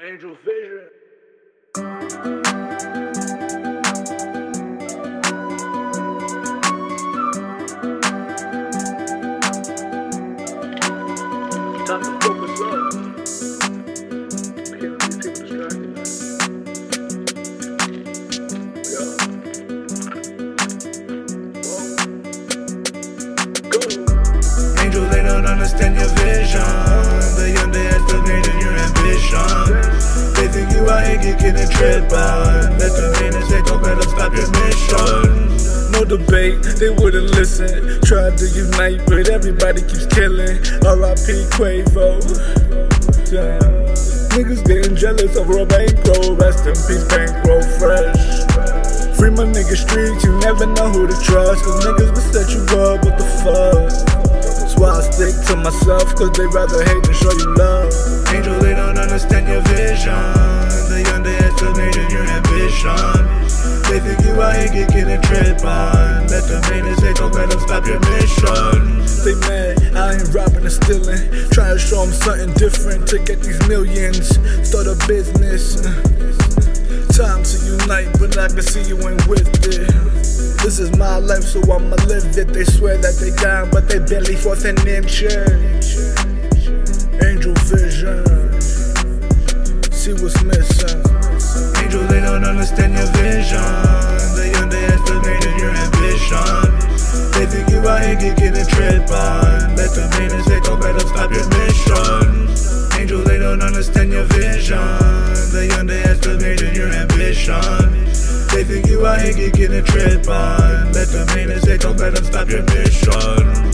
Angel Vision. Time to focus up. Can't let people they don't understand your vision. On. Let in and say, don't better stop your mission. No debate, they wouldn't listen. Tried to unite, but everybody keeps killing. R.I.P. Quavo. Damn. Niggas getting jealous over a bankroll. Rest in peace, bankroll fresh. Free my nigga streets, you never know who to trust. Cause niggas will set you up, what the fuck? That's why I stick to myself, cause they rather hate than show you love. Angels, they don't understand your vision. They. They think you out here kicking a trip on. Let the and say, don't better stop your mission. They mad, I ain't robbing or stealing. Trying to show them something different to get these millions. Start a business. Time to unite, but I can see you ain't with it. This is my life, so I'ma live it. They swear that they down, but they barely forth an inch. Understand your vision. They underestimated your ambition. They think you out here kicking a trip on. Let them in and say, don't better stop your mission. Angels, they don't understand your vision. They underestimated your ambition. They think you out here kicking a trip on. Let them in and say, don't better stop your mission.